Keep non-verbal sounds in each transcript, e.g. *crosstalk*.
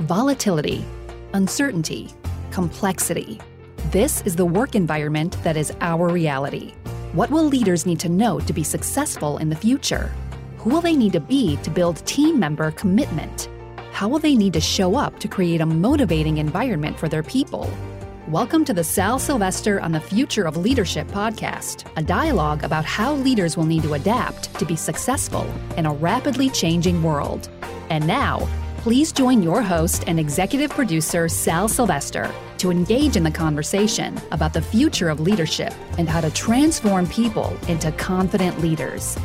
volatility, uncertainty, complexity. This is the work environment that is our reality. What will leaders need to know to be successful in the future? Who will they need to be to build team member commitment? How will they need to show up to create a motivating environment for their people? Welcome to the Sal Sylvester on the Future of Leadership podcast, a dialogue about how leaders will need to adapt to be successful in a rapidly changing world. And now, please join your host and executive producer, Sal Sylvester, to engage in the conversation about the future of leadership and how to transform people into confident leaders.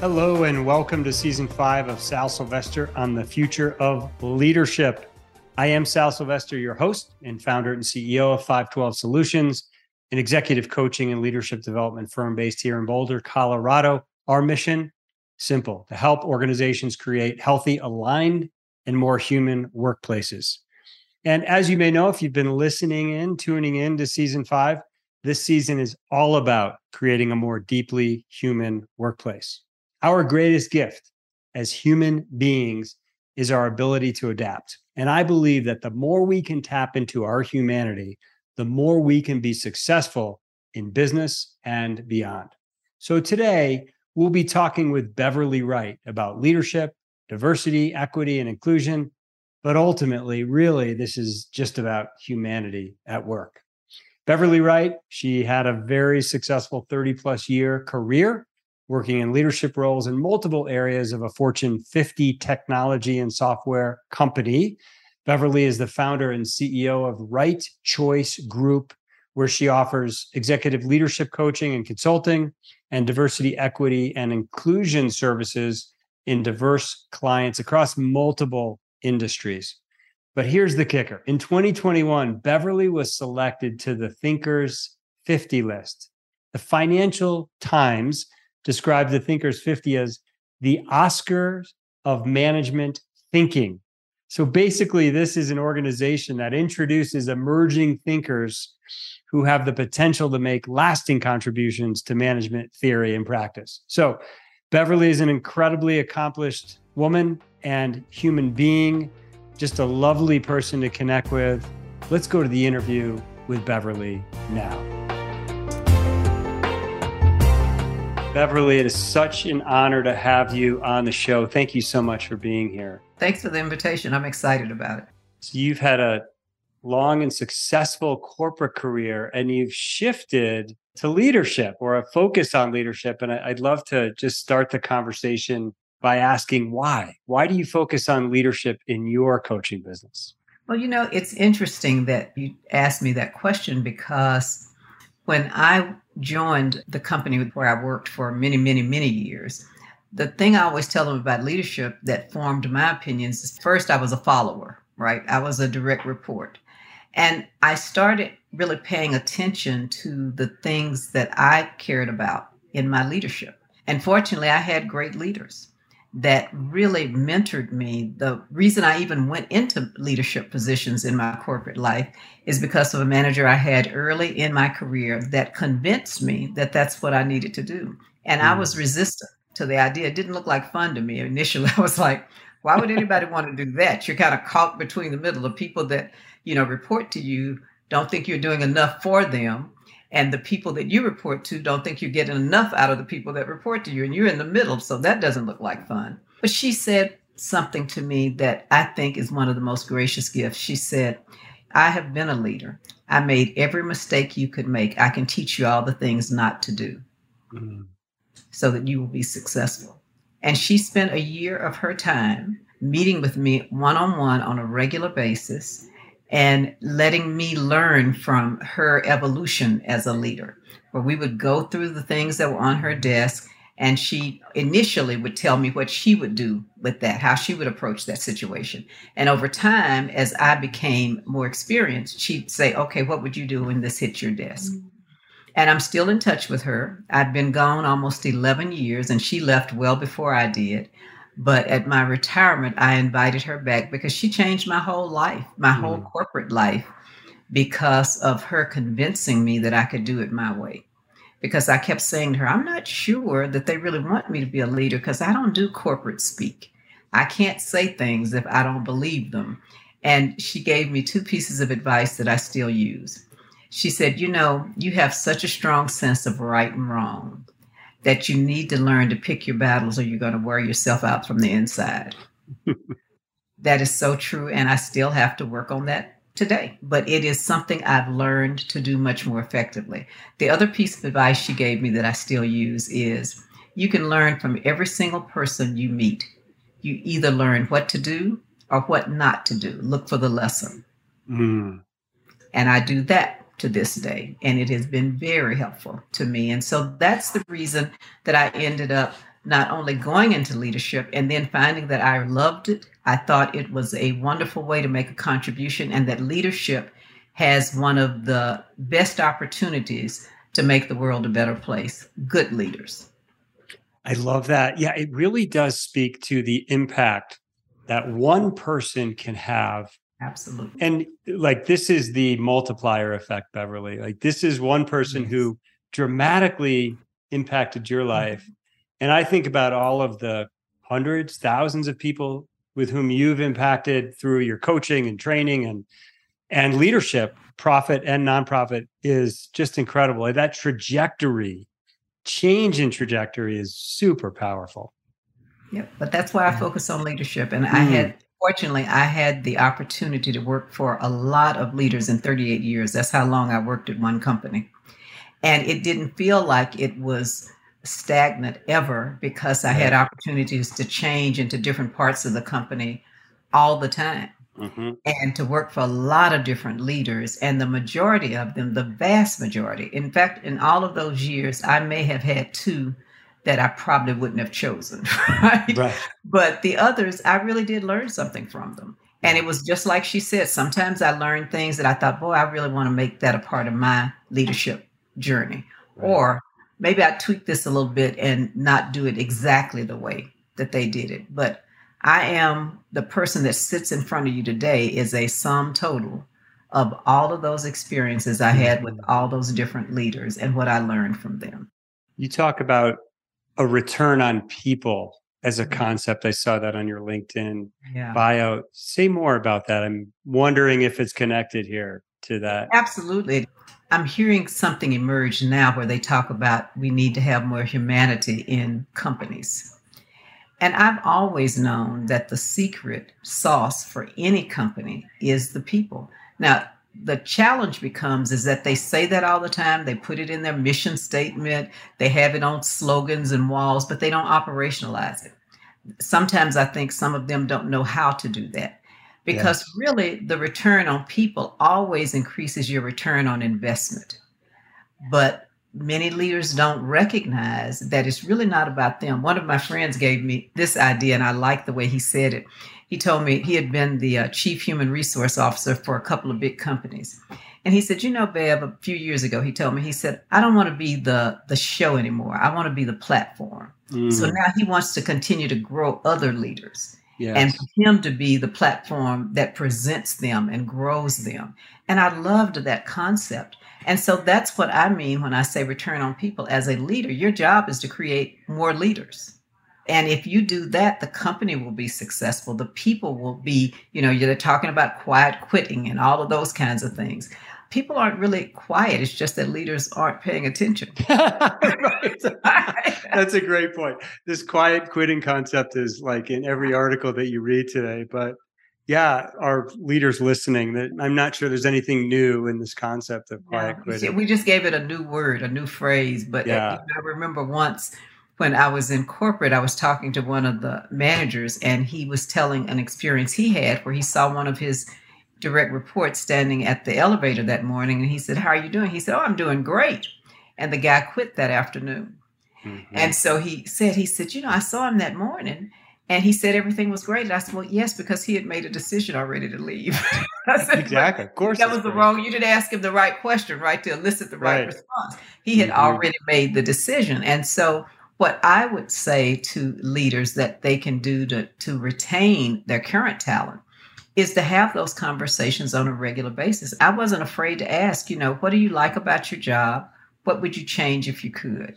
Hello, and welcome to season five of Sal Sylvester on the future of leadership. I am Sal Sylvester, your host and founder and CEO of 512 Solutions, an executive coaching and leadership development firm based here in Boulder, Colorado. Our mission Simple to help organizations create healthy, aligned, and more human workplaces. And as you may know, if you've been listening in, tuning in to season five, this season is all about creating a more deeply human workplace. Our greatest gift as human beings is our ability to adapt. And I believe that the more we can tap into our humanity, the more we can be successful in business and beyond. So today, We'll be talking with Beverly Wright about leadership, diversity, equity, and inclusion. But ultimately, really, this is just about humanity at work. Beverly Wright, she had a very successful 30 plus year career working in leadership roles in multiple areas of a Fortune 50 technology and software company. Beverly is the founder and CEO of Wright Choice Group, where she offers executive leadership coaching and consulting, and diversity, equity, and inclusion services in diverse clients across multiple industries. But here's the kicker in 2021, Beverly was selected to the Thinkers 50 list. The Financial Times described the Thinkers 50 as the Oscars of management thinking. So basically, this is an organization that introduces emerging thinkers who have the potential to make lasting contributions to management theory and practice. So, Beverly is an incredibly accomplished woman and human being, just a lovely person to connect with. Let's go to the interview with Beverly now. Beverly, it is such an honor to have you on the show. Thank you so much for being here. Thanks for the invitation. I'm excited about it. So, you've had a long and successful corporate career and you've shifted to leadership or a focus on leadership. And I'd love to just start the conversation by asking why? Why do you focus on leadership in your coaching business? Well, you know, it's interesting that you asked me that question because when I joined the company where I worked for many, many, many years, the thing I always tell them about leadership that formed my opinions is first, I was a follower, right? I was a direct report. And I started really paying attention to the things that I cared about in my leadership. And fortunately, I had great leaders that really mentored me. The reason I even went into leadership positions in my corporate life is because of a manager I had early in my career that convinced me that that's what I needed to do. And mm. I was resistant to the idea. It didn't look like fun to me. Initially, *laughs* I was like, why would anybody want to do that? You're kind of caught between the middle of people that you know, report to you don't think you're doing enough for them. And the people that you report to don't think you're getting enough out of the people that report to you. And you're in the middle. So that doesn't look like fun. But she said something to me that I think is one of the most gracious gifts. She said, I have been a leader. I made every mistake you could make. I can teach you all the things not to do mm-hmm. so that you will be successful. And she spent a year of her time meeting with me one on one on a regular basis and letting me learn from her evolution as a leader, where we would go through the things that were on her desk. And she initially would tell me what she would do with that, how she would approach that situation. And over time, as I became more experienced, she'd say, Okay, what would you do when this hit your desk? And I'm still in touch with her. I've been gone almost 11 years, and she left well before I did. But at my retirement, I invited her back because she changed my whole life, my mm. whole corporate life, because of her convincing me that I could do it my way. Because I kept saying to her, I'm not sure that they really want me to be a leader because I don't do corporate speak. I can't say things if I don't believe them. And she gave me two pieces of advice that I still use. She said, You know, you have such a strong sense of right and wrong that you need to learn to pick your battles or you're going to wear yourself out from the inside. *laughs* that is so true. And I still have to work on that today, but it is something I've learned to do much more effectively. The other piece of advice she gave me that I still use is you can learn from every single person you meet. You either learn what to do or what not to do. Look for the lesson. Mm. And I do that to this day, and it has been very helpful to me. And so that's the reason that I ended up not only going into leadership and then finding that I loved it, I thought it was a wonderful way to make a contribution, and that leadership has one of the best opportunities to make the world a better place. Good leaders. I love that. Yeah, it really does speak to the impact that one person can have. Absolutely. And like this is the multiplier effect, Beverly. Like this is one person yes. who dramatically impacted your life. Mm-hmm. And I think about all of the hundreds, thousands of people with whom you've impacted through your coaching and training and and leadership, profit and nonprofit is just incredible. That trajectory, change in trajectory is super powerful. Yep. But that's why I focus on leadership. And mm. I had fortunately I had the opportunity to work for a lot of leaders in 38 years. That's how long I worked at one company. And it didn't feel like it was stagnant ever because I had opportunities to change into different parts of the company all the time. Mm-hmm. And to work for a lot of different leaders, and the majority of them, the vast majority. In fact, in all of those years, I may have had two that I probably wouldn't have chosen. *laughs* Right? right. But the others, I really did learn something from them. And it was just like she said, sometimes I learned things that I thought, boy, I really want to make that a part of my leadership journey. Right. Or maybe I tweak this a little bit and not do it exactly the way that they did it. But I am the person that sits in front of you today is a sum total of all of those experiences I had with mm-hmm. all those different leaders and what I learned from them. You talk about a return on people as a mm-hmm. concept. I saw that on your LinkedIn yeah. bio. Say more about that. I'm wondering if it's connected here to that. Absolutely. I'm hearing something emerge now where they talk about we need to have more humanity in companies. And I've always known that the secret sauce for any company is the people. Now, the challenge becomes is that they say that all the time they put it in their mission statement they have it on slogans and walls but they don't operationalize it sometimes i think some of them don't know how to do that because yes. really the return on people always increases your return on investment. But many leaders don't recognize that it's really not about them. One of my friends gave me this idea, and I like the way he said it. He told me he had been the uh, chief human resource officer for a couple of big companies. And he said, you know, Bev, a few years ago, he told me, he said, I don't want to be the the show anymore. I want to be the platform. Mm. So now he wants to continue to grow other leaders yes. and for him to be the platform that presents them and grows them. And I loved that concept. And so that's what I mean when I say return on people. As a leader, your job is to create more leaders. And if you do that, the company will be successful. The people will be, you know, you're talking about quiet quitting and all of those kinds of things people aren't really quiet. It's just that leaders aren't paying attention. *laughs* That's a great point. This quiet quitting concept is like in every article that you read today. But yeah, our leaders listening, that I'm not sure there's anything new in this concept of quiet yeah, quitting. We just gave it a new word, a new phrase. But uh, yeah. I remember once when I was in corporate, I was talking to one of the managers, and he was telling an experience he had where he saw one of his direct reports standing at the elevator that morning and he said, How are you doing? He said, Oh, I'm doing great. And the guy quit that afternoon. Mm-hmm. And so he said, he said, you know, I saw him that morning and he said everything was great. And I said, well, yes, because he had made a decision already to leave. *laughs* said, exactly. Of course. That was the great. wrong. You didn't ask him the right question, right? To elicit the right, right. response. He had mm-hmm. already made the decision. And so what I would say to leaders that they can do to, to retain their current talent is to have those conversations on a regular basis. I wasn't afraid to ask, you know, what do you like about your job? What would you change if you could?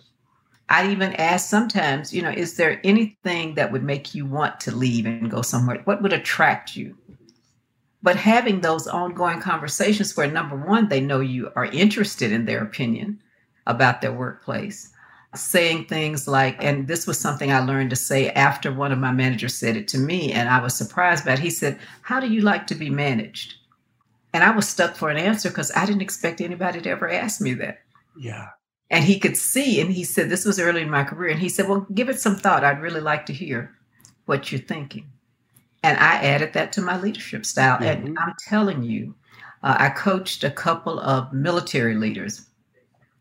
I even ask sometimes, you know, is there anything that would make you want to leave and go somewhere? What would attract you? But having those ongoing conversations where number one, they know you are interested in their opinion about their workplace, saying things like, and this was something I learned to say after one of my managers said it to me, and I was surprised by it. He said, How do you like to be managed? And I was stuck for an answer because I didn't expect anybody to ever ask me that. Yeah. And he could see, and he said, This was early in my career. And he said, Well, give it some thought. I'd really like to hear what you're thinking. And I added that to my leadership style. Mm-hmm. And I'm telling you, uh, I coached a couple of military leaders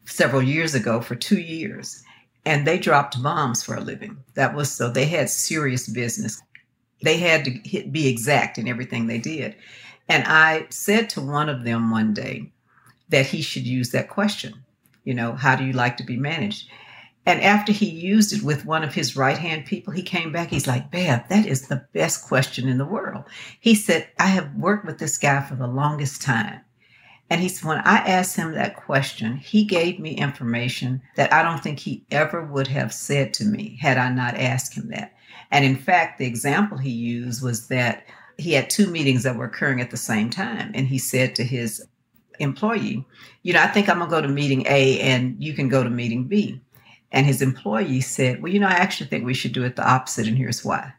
several years ago for two years, and they dropped bombs for a living. That was so they had serious business. They had to hit, be exact in everything they did. And I said to one of them one day that he should use that question. You know, how do you like to be managed? And after he used it with one of his right hand people, he came back. He's like, Bev, that is the best question in the world. He said, I have worked with this guy for the longest time. And he said, when I asked him that question, he gave me information that I don't think he ever would have said to me had I not asked him that. And in fact, the example he used was that he had two meetings that were occurring at the same time. And he said to his employee, You know, I think I'm going to go to meeting A and you can go to meeting B. And his employee said, Well, you know, I actually think we should do it the opposite, and here's why.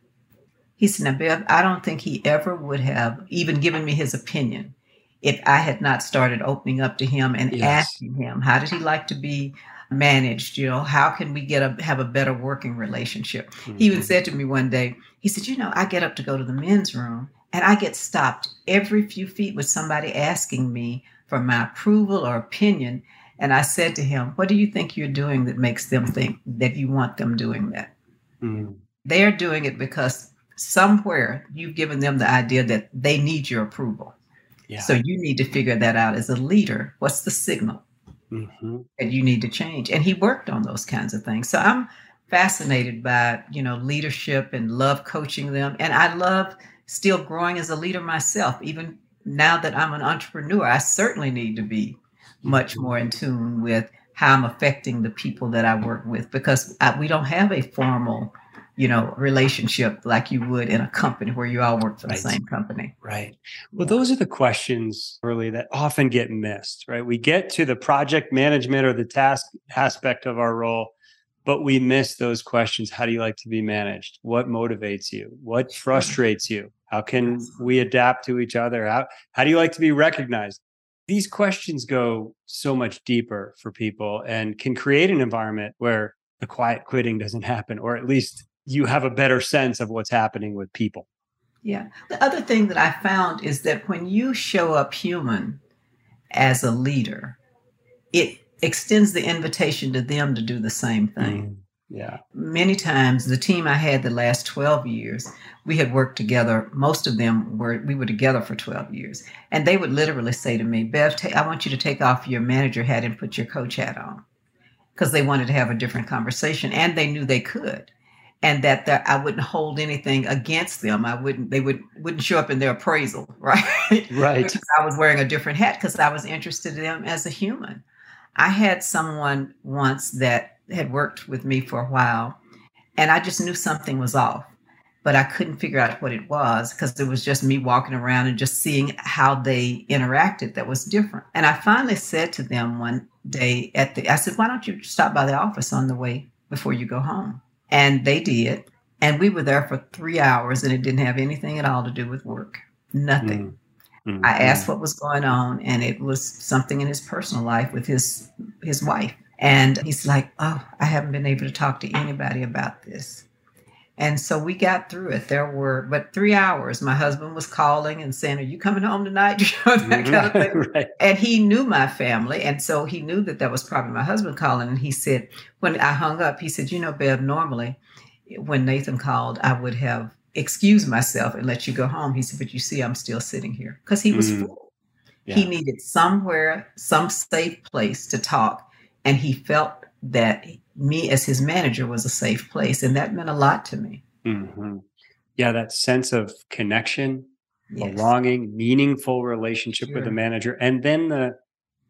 He said, Now, Bev, I don't think he ever would have even given me his opinion if I had not started opening up to him and yes. asking him, How did he like to be managed? You know, how can we get a have a better working relationship? Mm-hmm. He even mm-hmm. said to me one day, he said, You know, I get up to go to the men's room and I get stopped every few feet with somebody asking me for my approval or opinion. And I said to him, What do you think you're doing that makes them think that you want them doing that? Mm-hmm. They're doing it because somewhere you've given them the idea that they need your approval. Yeah. So you need to figure that out as a leader. What's the signal mm-hmm. that you need to change? And he worked on those kinds of things. So I'm fascinated by you know leadership and love coaching them, and I love still growing as a leader myself. Even now that I'm an entrepreneur, I certainly need to be much more in tune with how I'm affecting the people that I work with because I, we don't have a formal, you know, relationship like you would in a company where you all work for the same company. Right. Well, those are the questions really that often get missed, right? We get to the project management or the task aspect of our role, but we miss those questions. How do you like to be managed? What motivates you? What frustrates you? How can we adapt to each other? How, how do you like to be recognized? these questions go so much deeper for people and can create an environment where the quiet quitting doesn't happen, or at least you have a better sense of what's happening with people. Yeah. The other thing that I found is that when you show up human as a leader, it extends the invitation to them to do the same thing. Mm. Yeah. Many times, the team I had the last 12 years, we had worked together. Most of them were, we were together for 12 years. And they would literally say to me, Bev, I want you to take off your manager hat and put your coach hat on. Because they wanted to have a different conversation and they knew they could. And that the, I wouldn't hold anything against them. I wouldn't, they would, wouldn't show up in their appraisal, *laughs* right? Right. because I was wearing a different hat because I was interested in them as a human. I had someone once that had worked with me for a while, and I just knew something was off, but I couldn't figure out what it was because it was just me walking around and just seeing how they interacted that was different. And I finally said to them one day at the, I said, why don't you stop by the office on the way before you go home? And they did. And we were there for three hours and it didn't have anything at all to do with work. Nothing. Mm-hmm. I asked what was going on and it was something in his personal life with his his wife. And he's like, Oh, I haven't been able to talk to anybody about this. And so we got through it. There were, but three hours. My husband was calling and saying, Are you coming home tonight? *laughs* that kind of thing. *laughs* right. And he knew my family. And so he knew that that was probably my husband calling. And he said, When I hung up, he said, You know, Bev, normally when Nathan called, I would have excused myself and let you go home. He said, But you see, I'm still sitting here because he was mm. full. Yeah. He needed somewhere, some safe place to talk and he felt that me as his manager was a safe place and that meant a lot to me mm-hmm. yeah that sense of connection yes. belonging meaningful relationship sure. with the manager and then the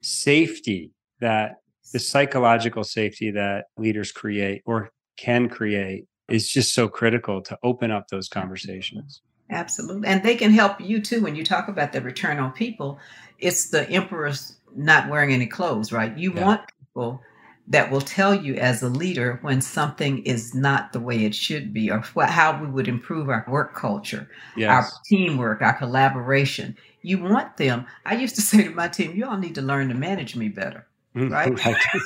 safety that the psychological safety that leaders create or can create is just so critical to open up those conversations. Absolutely. And they can help you too when you talk about the return on people. It's the emperor's not wearing any clothes, right? You yeah. want people that will tell you as a leader when something is not the way it should be or what, how we would improve our work culture, yes. our teamwork, our collaboration. You want them. I used to *laughs* say to my team, you all need to learn to manage me better. Mm, right?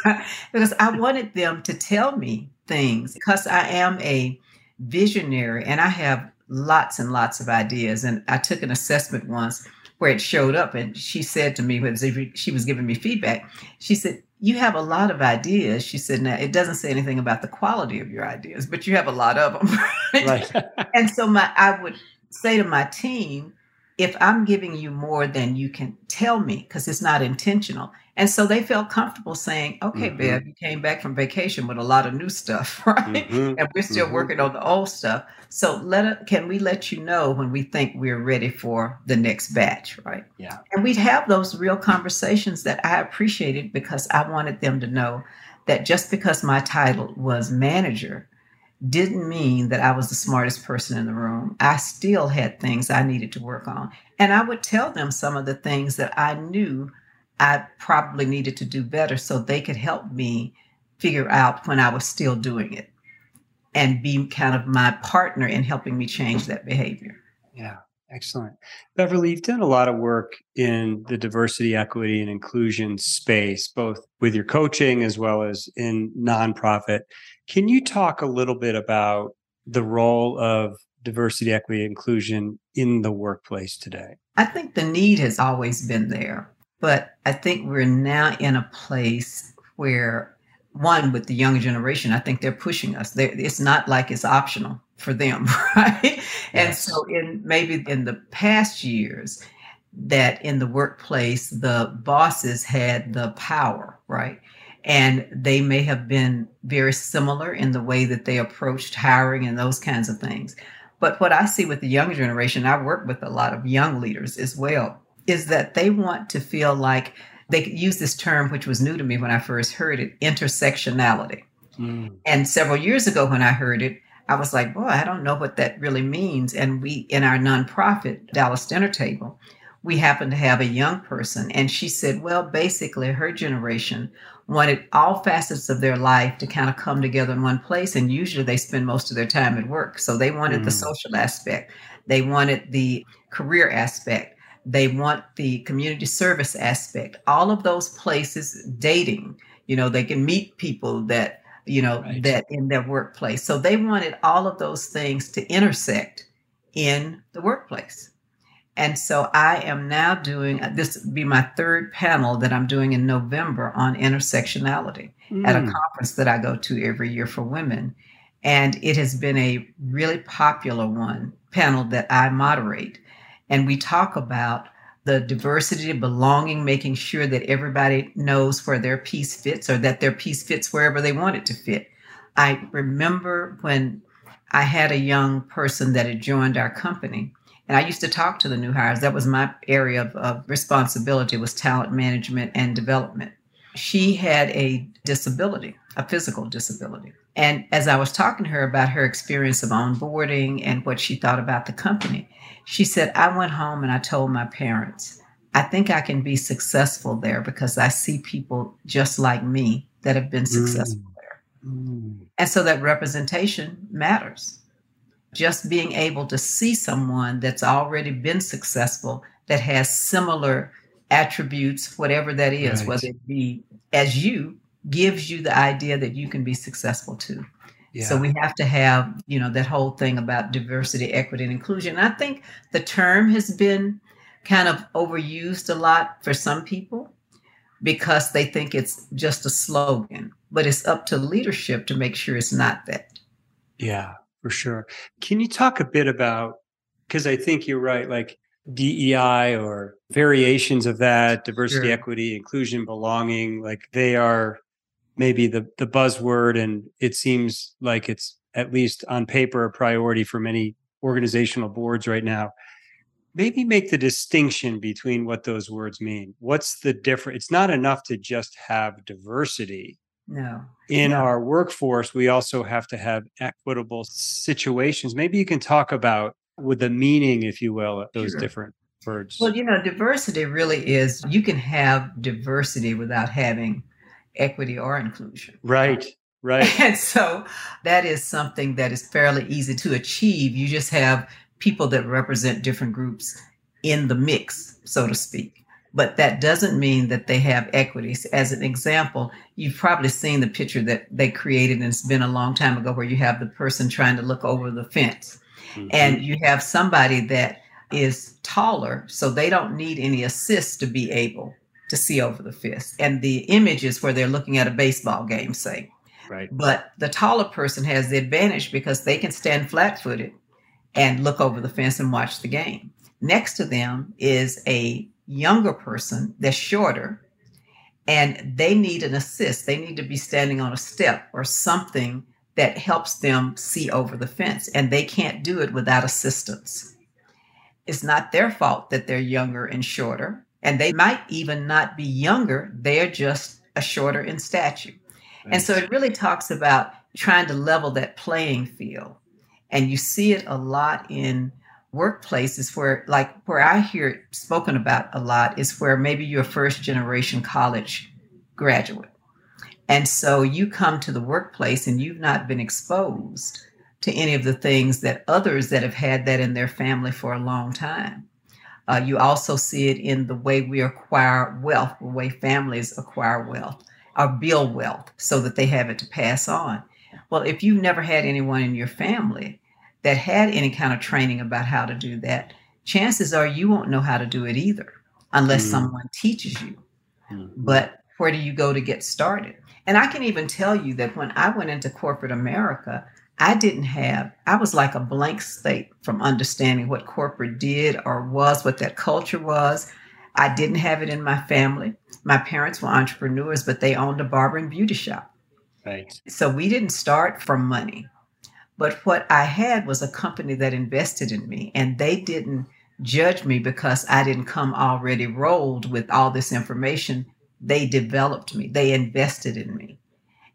*laughs* *laughs* because I wanted them to tell me things because I am a visionary and I have lots and lots of ideas. And I took an assessment once where it showed up, and she said to me when she was giving me feedback, she said, "You have a lot of ideas." She said, "Now it doesn't say anything about the quality of your ideas, but you have a lot of them." Right? *laughs* right. and so my I would say to my team, if I'm giving you more than you can tell me, because it's not intentional. And so they felt comfortable saying, okay, mm-hmm. Bev, you came back from vacation with a lot of new stuff, *laughs* right? Mm-hmm. And we're still mm-hmm. working on the old stuff. So let it, can we let you know when we think we're ready for the next batch, right? Yeah. And we'd have those real conversations that I appreciated because I wanted them to know that just because my title was manager didn't mean that I was the smartest person in the room. I still had things I needed to work on. And I would tell them some of the things that I knew I probably needed to do better so they could help me figure out when I was still doing it and be kind of my partner in helping me change that behavior. Yeah, excellent. Beverly, you've done a lot of work in the diversity, equity, and inclusion space, both with your coaching as well as in nonprofit. Can you talk a little bit about the role of diversity, equity, inclusion in the workplace today? I think the need has always been there, but I think we're now in a place where, one, with the younger generation, I think they're pushing us. They're, it's not like it's optional for them, *laughs* right? Yes. And so, in maybe in the past years, that in the workplace, the bosses had the power, right? And they may have been very similar in the way that they approached hiring and those kinds of things. But what I see with the younger generation, I work with a lot of young leaders as well, is that they want to feel like they use this term, which was new to me when I first heard it intersectionality. Mm. And several years ago, when I heard it, I was like, boy, I don't know what that really means. And we, in our nonprofit, Dallas Dinner Table, we happened to have a young person, and she said, well, basically, her generation wanted all facets of their life to kind of come together in one place. And usually they spend most of their time at work. So they wanted mm. the social aspect, they wanted the career aspect, they want the community service aspect, all of those places, dating, you know, they can meet people that, you know, right. that in their workplace. So they wanted all of those things to intersect in the workplace. And so I am now doing uh, this be my third panel that I'm doing in November on intersectionality mm. at a mm. conference that I go to every year for women. And it has been a really popular one panel that I moderate. And we talk about the diversity, of belonging, making sure that everybody knows where their piece fits or that their piece fits wherever they want it to fit. I remember when I had a young person that had joined our company and I used to talk to the new hires. That was my area of, of responsibility was talent management and development. She had a disability, a physical disability. And as I was talking to her about her experience of onboarding and what she thought about the company, she said, I went home and I told my parents, I think I can be successful there because I see people just like me that have been successful mm. there. Mm. And so that representation matters just being able to see someone that's already been successful that has similar attributes, whatever that is, right. whether it be as you, gives you the idea that you can be successful too. Yeah. So we have to have, you know, that whole thing about diversity, equity, and inclusion. And I think the term has been kind of overused a lot for some people because they think it's just a slogan, but it's up to leadership to make sure it's not that. Yeah for sure. Can you talk a bit about because I think you're right, like DEI or variations of that, diversity, sure. equity, inclusion, belonging, like they are maybe the the buzzword and it seems like it's at least on paper a priority for many organizational boards right now. maybe make the distinction between what those words mean. What's the difference? It's not enough to just have diversity. No. In no. our workforce, we also have to have equitable situations. Maybe you can talk about with the meaning, if you will, of those Sure. different words. Well, you know, diversity really is you can have diversity without having equity or inclusion. right, right. *laughs* And so that is something that is fairly easy to achieve. You just have people that represent different groups in the mix, so to speak. But that doesn't mean that they have equities. As an example, you've probably seen the picture that they created, and it's been a long time ago, where you have the person trying to look over the fence Mhm. and you have somebody that is taller, so they don't need any assist to be able to see over the fence. And the image is where they're looking at a baseball game, say. right. But the taller person has the advantage because they can stand flat footed and look over the fence and watch the game. Next to them is a younger person that's shorter and they need an assist. They need to be standing on a step or something that helps them see over the fence, and they can't do it without assistance. It's not their fault that they're younger and shorter, and they might even not be younger, they're just a shorter in stature. And so it really talks about trying to level that playing field. And you see it a lot in workplaces where, like, where I hear it spoken about a lot is where maybe you're a first generation college graduate. And so you come to the workplace and you've not been exposed to any of the things that others that have had that in their family for a long time. Uh, you also see it in the way we acquire wealth, the way families acquire wealth or build wealth so that they have it to pass on. Well, if you've never had anyone in your family that had any kind of training about how to do that, chances are you won't know how to do it either unless Mm. someone teaches you. Mhm. But where do you go to get started? And I can even tell you that when I went into corporate America, I didn't have, I was like a blank slate from understanding what corporate did or was, what that culture was. I didn't have it in my family. My parents were entrepreneurs, but they owned a barber and beauty shop. right. So we didn't start from money. But what I had was a company that invested in me, and they didn't judge me because I didn't come already rolled with all this information. They developed me, they invested in me.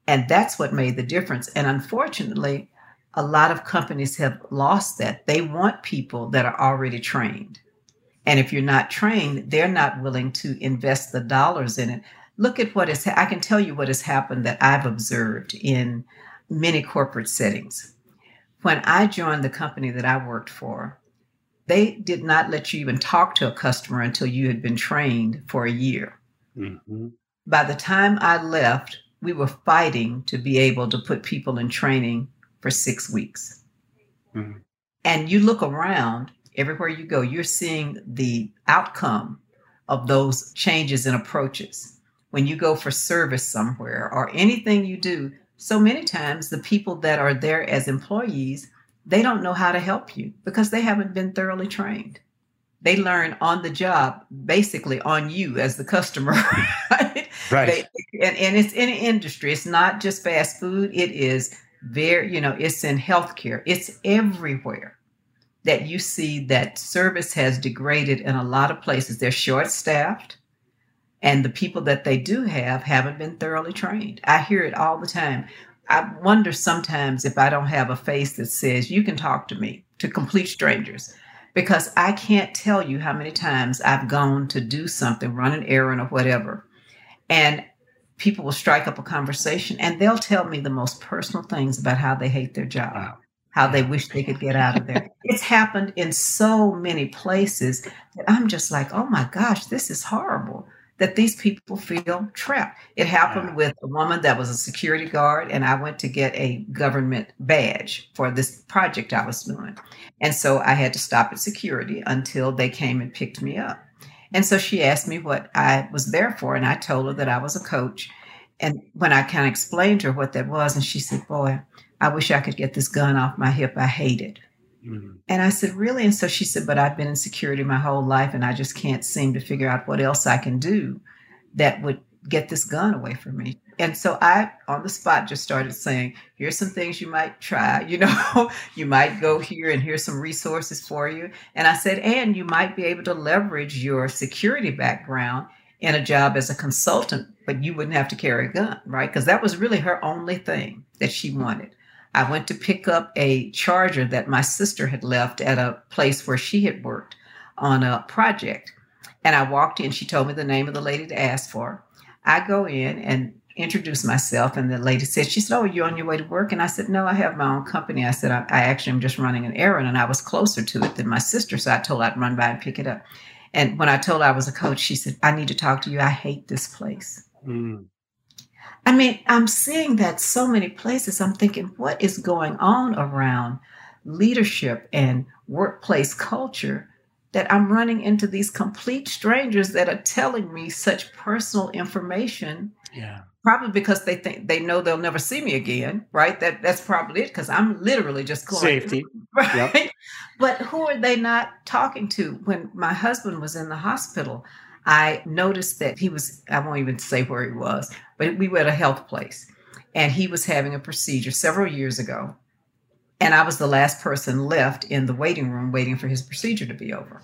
And that's what made the difference. And unfortunately, a lot of companies have lost that. They want people that are already trained. And if you're not trained, they're not willing to invest the dollars in it. Look at what is, I can tell you what has happened that I've observed in many corporate settings. When I joined the company that I worked for, they did not let you even talk to a customer until you had been trained for a year. Mhm. By the time I left, we were fighting to be able to put people in training for six weeks. Mhm. And you look around, everywhere you go, you're seeing the outcome of those changes in approaches. When you go for service somewhere or anything you do, so many times the people that are there as employees, they don't know how to help you because they haven't been thoroughly trained. They learn on the job, basically on you as the customer. *laughs* right? Right. They, and, and it's in industry. It's not just fast food. It is very, you know, it's in healthcare. It's everywhere that you see that service has degraded in a lot of places. They're short staffed, and the people that they do have haven't been thoroughly trained. I hear it all the time. I wonder sometimes if I don't have a face that says, You can talk to me, to complete strangers, because I can't tell you how many times I've gone to do something, run an errand or whatever, and people will strike up a conversation and they'll tell me the most personal things about how they hate their job Wow. how they wish they could get out of there. it's happened in so many places that I'm just like, oh my gosh, this is horrible that these people feel trapped. It happened with a woman that was a security guard, and I went to get a government badge for this project I was doing. And so I had to stop at security until they came and picked me up. And so she asked me what I was there for, and I told her that I was a coach. And when I kind of explained to her what that was, and she said, Boy, I wish I could get this gun off my hip. I hate it. Mhm. And I said, Really? And so she said, But I've been in security my whole life and I just can't seem to figure out what else I can do that would get this gun away from me. And so I, on the spot, just started saying, here's some things you might try. *laughs* You know, you might go here and here's some resources for you. And I said, and you might be able to leverage your security background in a job as a consultant, but you wouldn't have to carry a gun, right? Because that was really her only thing that she wanted. I went to pick up a charger that my sister had left at a place where she had worked on a project. And I walked in, she told me the name of the lady to ask for. I go in and introduce myself, and the lady said, She said, Oh, you're on your way to work? And I said, No, I have my own company. I said, I, I actually am just running an errand, and I was closer to it than my sister, so I told her I'd run by and pick it up. And when I told her I was a coach, she said, I need to talk to you. I hate this place. Mm. I mean, I'm seeing that so many places. I'm thinking, what is going on around leadership and workplace culture that I'm running into these complete strangers that are telling me such personal information? Yeah. Probably because they think they know they'll never see me again, right? That that's probably it. Because I'm literally just going safety, *laughs* right? Yep. But who are they not talking to? When my husband was in the hospital, I noticed that he was, I won't even say where he was, but we were at a health place and he was having a procedure several years ago. And I was the last person left in the waiting room waiting for his procedure to be over.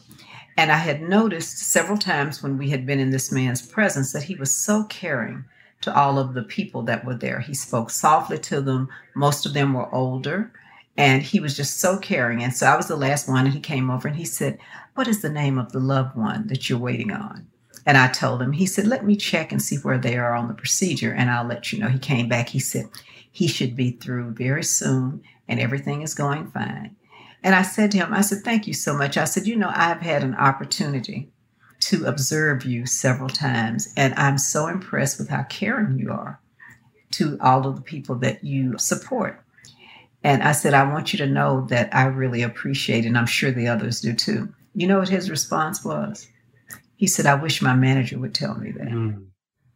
And I had noticed several times when we had been in this man's presence that he was so caring to all of the people that were there. He spoke softly to them. Most of them were older and he was just so caring. And so I was the last one and he came over and he said, What is the name of the loved one that you're waiting on? And I told him, he said, let me check and see where they are on the procedure and I'll let you know. He came back. He said, he should be through very soon and everything is going fine. And I said to him, I said, thank you so much. I said, you know, I've had an opportunity to observe you several times and I'm so impressed with how caring you are to all of the people that you support. And I said, I want you to know that I really appreciate and I'm sure the others do too. You know what his response was? He said, I wish my manager would tell me that. Mm.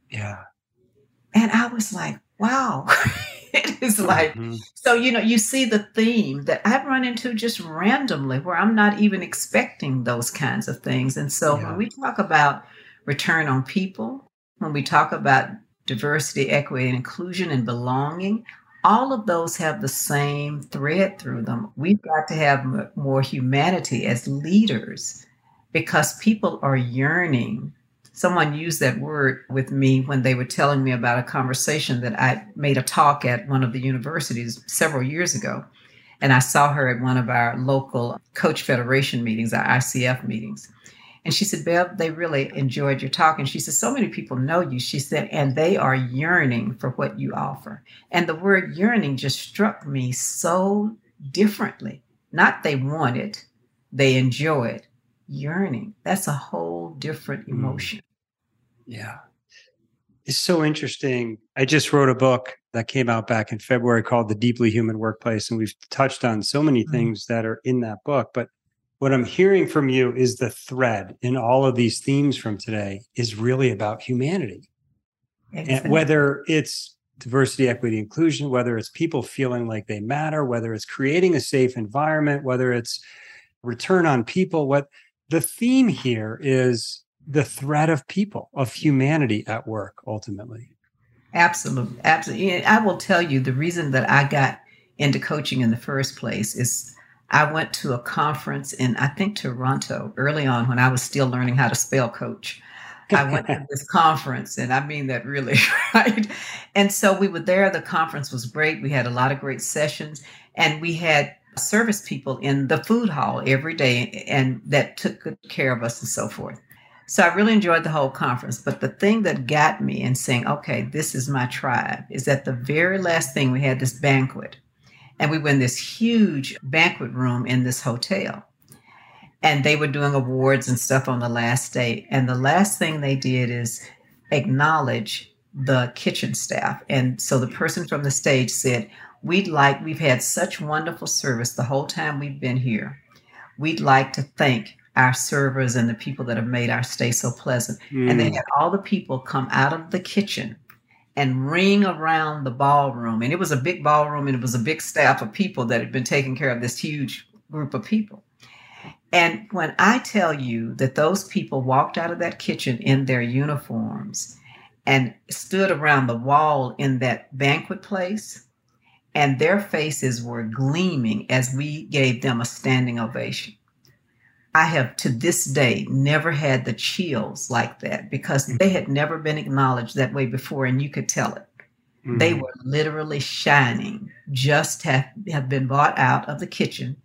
Yeah. And I was like, wow. *laughs* it is like, mm-hmm. so, you know, you see the theme that I've run into just randomly where I'm not even expecting those kinds of things. And so yeah. when we talk about return on people, when we talk about diversity, equity, and inclusion and belonging, all of those have the same thread through them. We've got to have more humanity as leaders because people are yearning. Someone used that word with me when they were telling me about a conversation that I made a talk at one of the universities several years ago. And I saw her at one of our local Coach Federation meetings, our ICF meetings. And she said, Bev, they really enjoyed your talk. And she said, So many people know you. She said, and they are yearning for what you offer. And the word yearning just struck me so differently. Not they want it, they enjoy it, yearning. That's a whole different mm. emotion. Yeah. It's so interesting. I just wrote a book that came out back in February called The Deeply Human Workplace. And we've touched on so many mm things that are in that book. But what I'm hearing from you is the thread in all of these themes from today is really about humanity. Exactly. And whether it's diversity, equity, inclusion, whether it's people feeling like they matter, whether it's creating a safe environment, whether it's return on people, what the theme here is the threat of people, of humanity at work, ultimately. Absolutely. Absolutely. I will tell you the reason that I got into coaching in the first place is I went to a conference in, I think, Toronto early on when I was still learning how to spell coach. I went to *laughs* this conference, and I mean that really, *laughs* right? And so we were there. The conference was great. We had a lot of great sessions, and we had service people in the food hall every day and that took good care of us and so forth. So I really enjoyed the whole conference. But the thing that got me in saying, okay, this is my tribe, is that the very last thing we had this banquet. And we were in this huge banquet room in this hotel. And they were doing awards and stuff on the last day. And the last thing they did is acknowledge the kitchen staff. And so the person from the stage said, We'd like, we've had such wonderful service the whole time we've been here. We'd like to thank our servers and the people that have made our stay so pleasant. Mm. And they mm. had all the people come out of the kitchen and ring around the ballroom. And it was a big ballroom and it was a big staff of people that had been taking care of this huge group of people. And when I tell you that those people walked out of that kitchen in their uniforms and stood around the wall in that banquet place, and their faces were gleaming as we gave them a standing ovation. I have to this day never had the chills like that because mm-hmm. they had never been acknowledged that way before, and you could tell it. Mm-hmm. They were literally shining, just have, have been bought out of the kitchen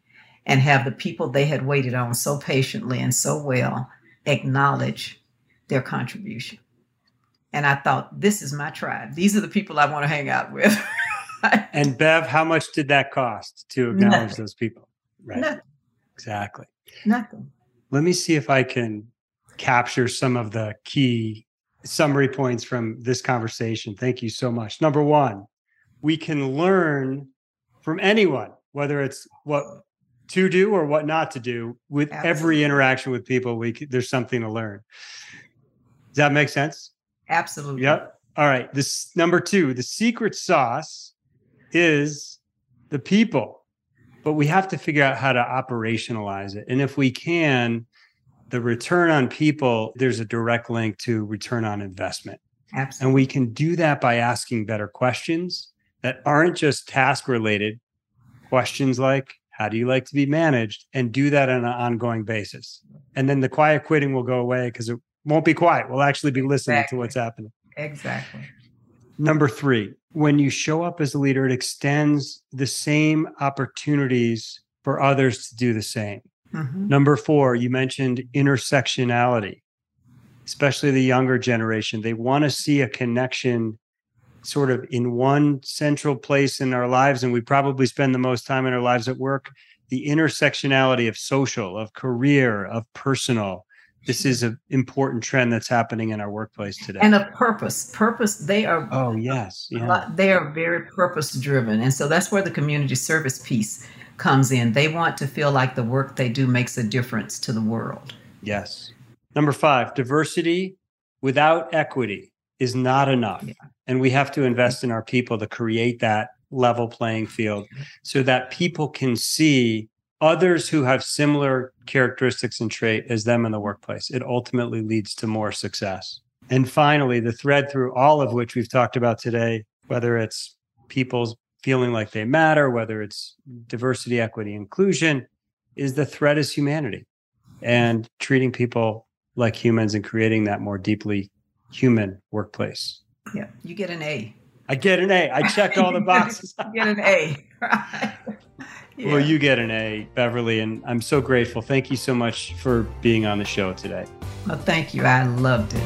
and have the people they had waited on so patiently and so well acknowledge their contribution. And I thought, this is my tribe. These are the people I want to hang out with. *laughs* *laughs* and Bev, how much did that cost to acknowledge Nothing. those people? Right. Nothing. Exactly. Nothing. Let me see if I can capture some of the key summary points from this conversation. Thank you so much. Number one, we can learn from anyone, whether it's what to do or what not to do. With Absolutely. every interaction with people, we there's something to learn. Does that make sense? Absolutely. Yep. All right. This number two, the secret sauce is the people, but we have to figure out how to operationalize it. And if we can, the return on people, there's a direct link to return on investment. Absolutely. And we can do that by asking better questions that aren't just task related. Questions like, how do you like to be managed? And do that on an ongoing basis. And then the quiet quitting will go away because it won't be quiet. We'll actually be listening exactly. to what's happening. Exactly. Number three, when you show up as a leader, it extends the same opportunities for others to do the same. Mm-hmm. Number four, you mentioned intersectionality, especially the younger generation. They want to see a connection sort of in one central place in our lives. And we probably spend the most time in our lives at work. The intersectionality of social, of career, of personal. This is an important trend that's happening in our workplace today. And a purpose. Purpose, they are. Oh, yes. Yeah. They are very purpose driven. And so that's where the community service piece comes in. They want to feel like the work they do makes a difference to the world. Yes. Number five, diversity without equity is not enough. Yeah. And we have to invest in our people to create that level playing field so that people can see others who have similar characteristics and trait as them in the workplace. It ultimately leads to more success. And finally, the thread through all of which we've talked about today, whether it's people's feeling like they matter, whether it's diversity, equity, inclusion, is the threat is humanity and treating people like humans and creating that more deeply human workplace. Yeah, you get an A. I get an A. I checked all the *laughs* boxes. get an A. *laughs* yeah. Well, you get an A, Beverly, and I'm so grateful. Thank you so much for being on the show today. Well, thank you. I loved it.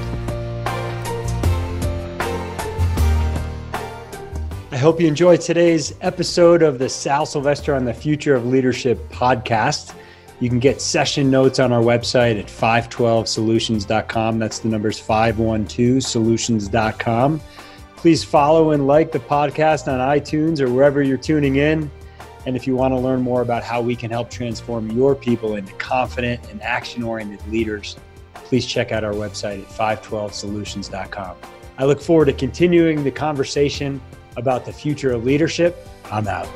I hope you enjoyed today's episode of the Sal Silvester on the Future of Leadership podcast. You can get session notes on our website at 512solutions.com. That's the numbers 512solutions.com. Please follow and like the podcast on iTunes or wherever you're tuning in. And if you want to learn more about how we can help transform your people into confident and action oriented leaders, please check out our website at 512solutions.com. I look forward to continuing the conversation about the future of leadership. I'm out.